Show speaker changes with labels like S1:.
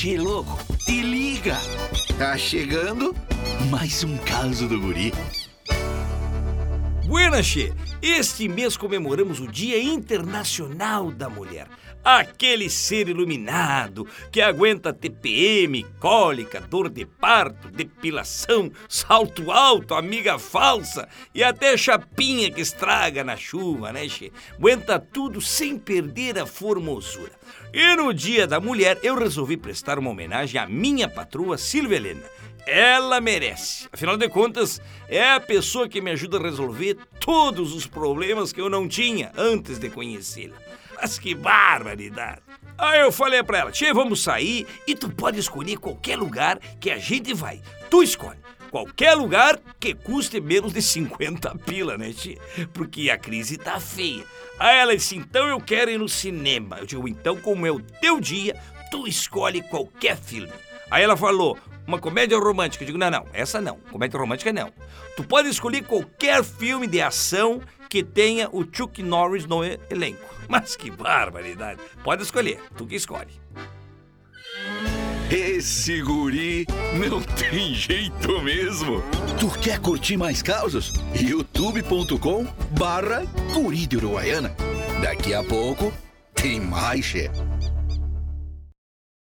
S1: Che, louco, te liga. Tá chegando mais um caso do guri.
S2: Este mês comemoramos o Dia Internacional da Mulher. Aquele ser iluminado que aguenta TPM, cólica, dor de parto, depilação, salto alto, amiga falsa e até chapinha que estraga na chuva, né, Che? Aguenta tudo sem perder a formosura. E no Dia da Mulher eu resolvi prestar uma homenagem à minha patroa Silvia Helena. Ela merece. Afinal de contas, é a pessoa que me ajuda a resolver todos os problemas que eu não tinha antes de conhecê-la. Mas que barbaridade! Aí eu falei pra ela: Tia, vamos sair e tu pode escolher qualquer lugar que a gente vai. Tu escolhe. Qualquer lugar que custe menos de 50 pila, né, tia? Porque a crise tá feia. Aí ela disse: então eu quero ir no cinema. Eu digo: então, como é o teu dia, tu escolhe qualquer filme. Aí ela falou: uma comédia romântica. Eu digo, não, não, essa não. Comédia romântica não. Tu pode escolher qualquer filme de ação que tenha o Chuck Norris no elenco. Mas que barbaridade. Pode escolher, tu que escolhe.
S1: Esse guri não tem jeito mesmo. Tu quer curtir mais causas? youtube.com barra guri de Uruguaiana. Daqui a pouco tem mais, chefe.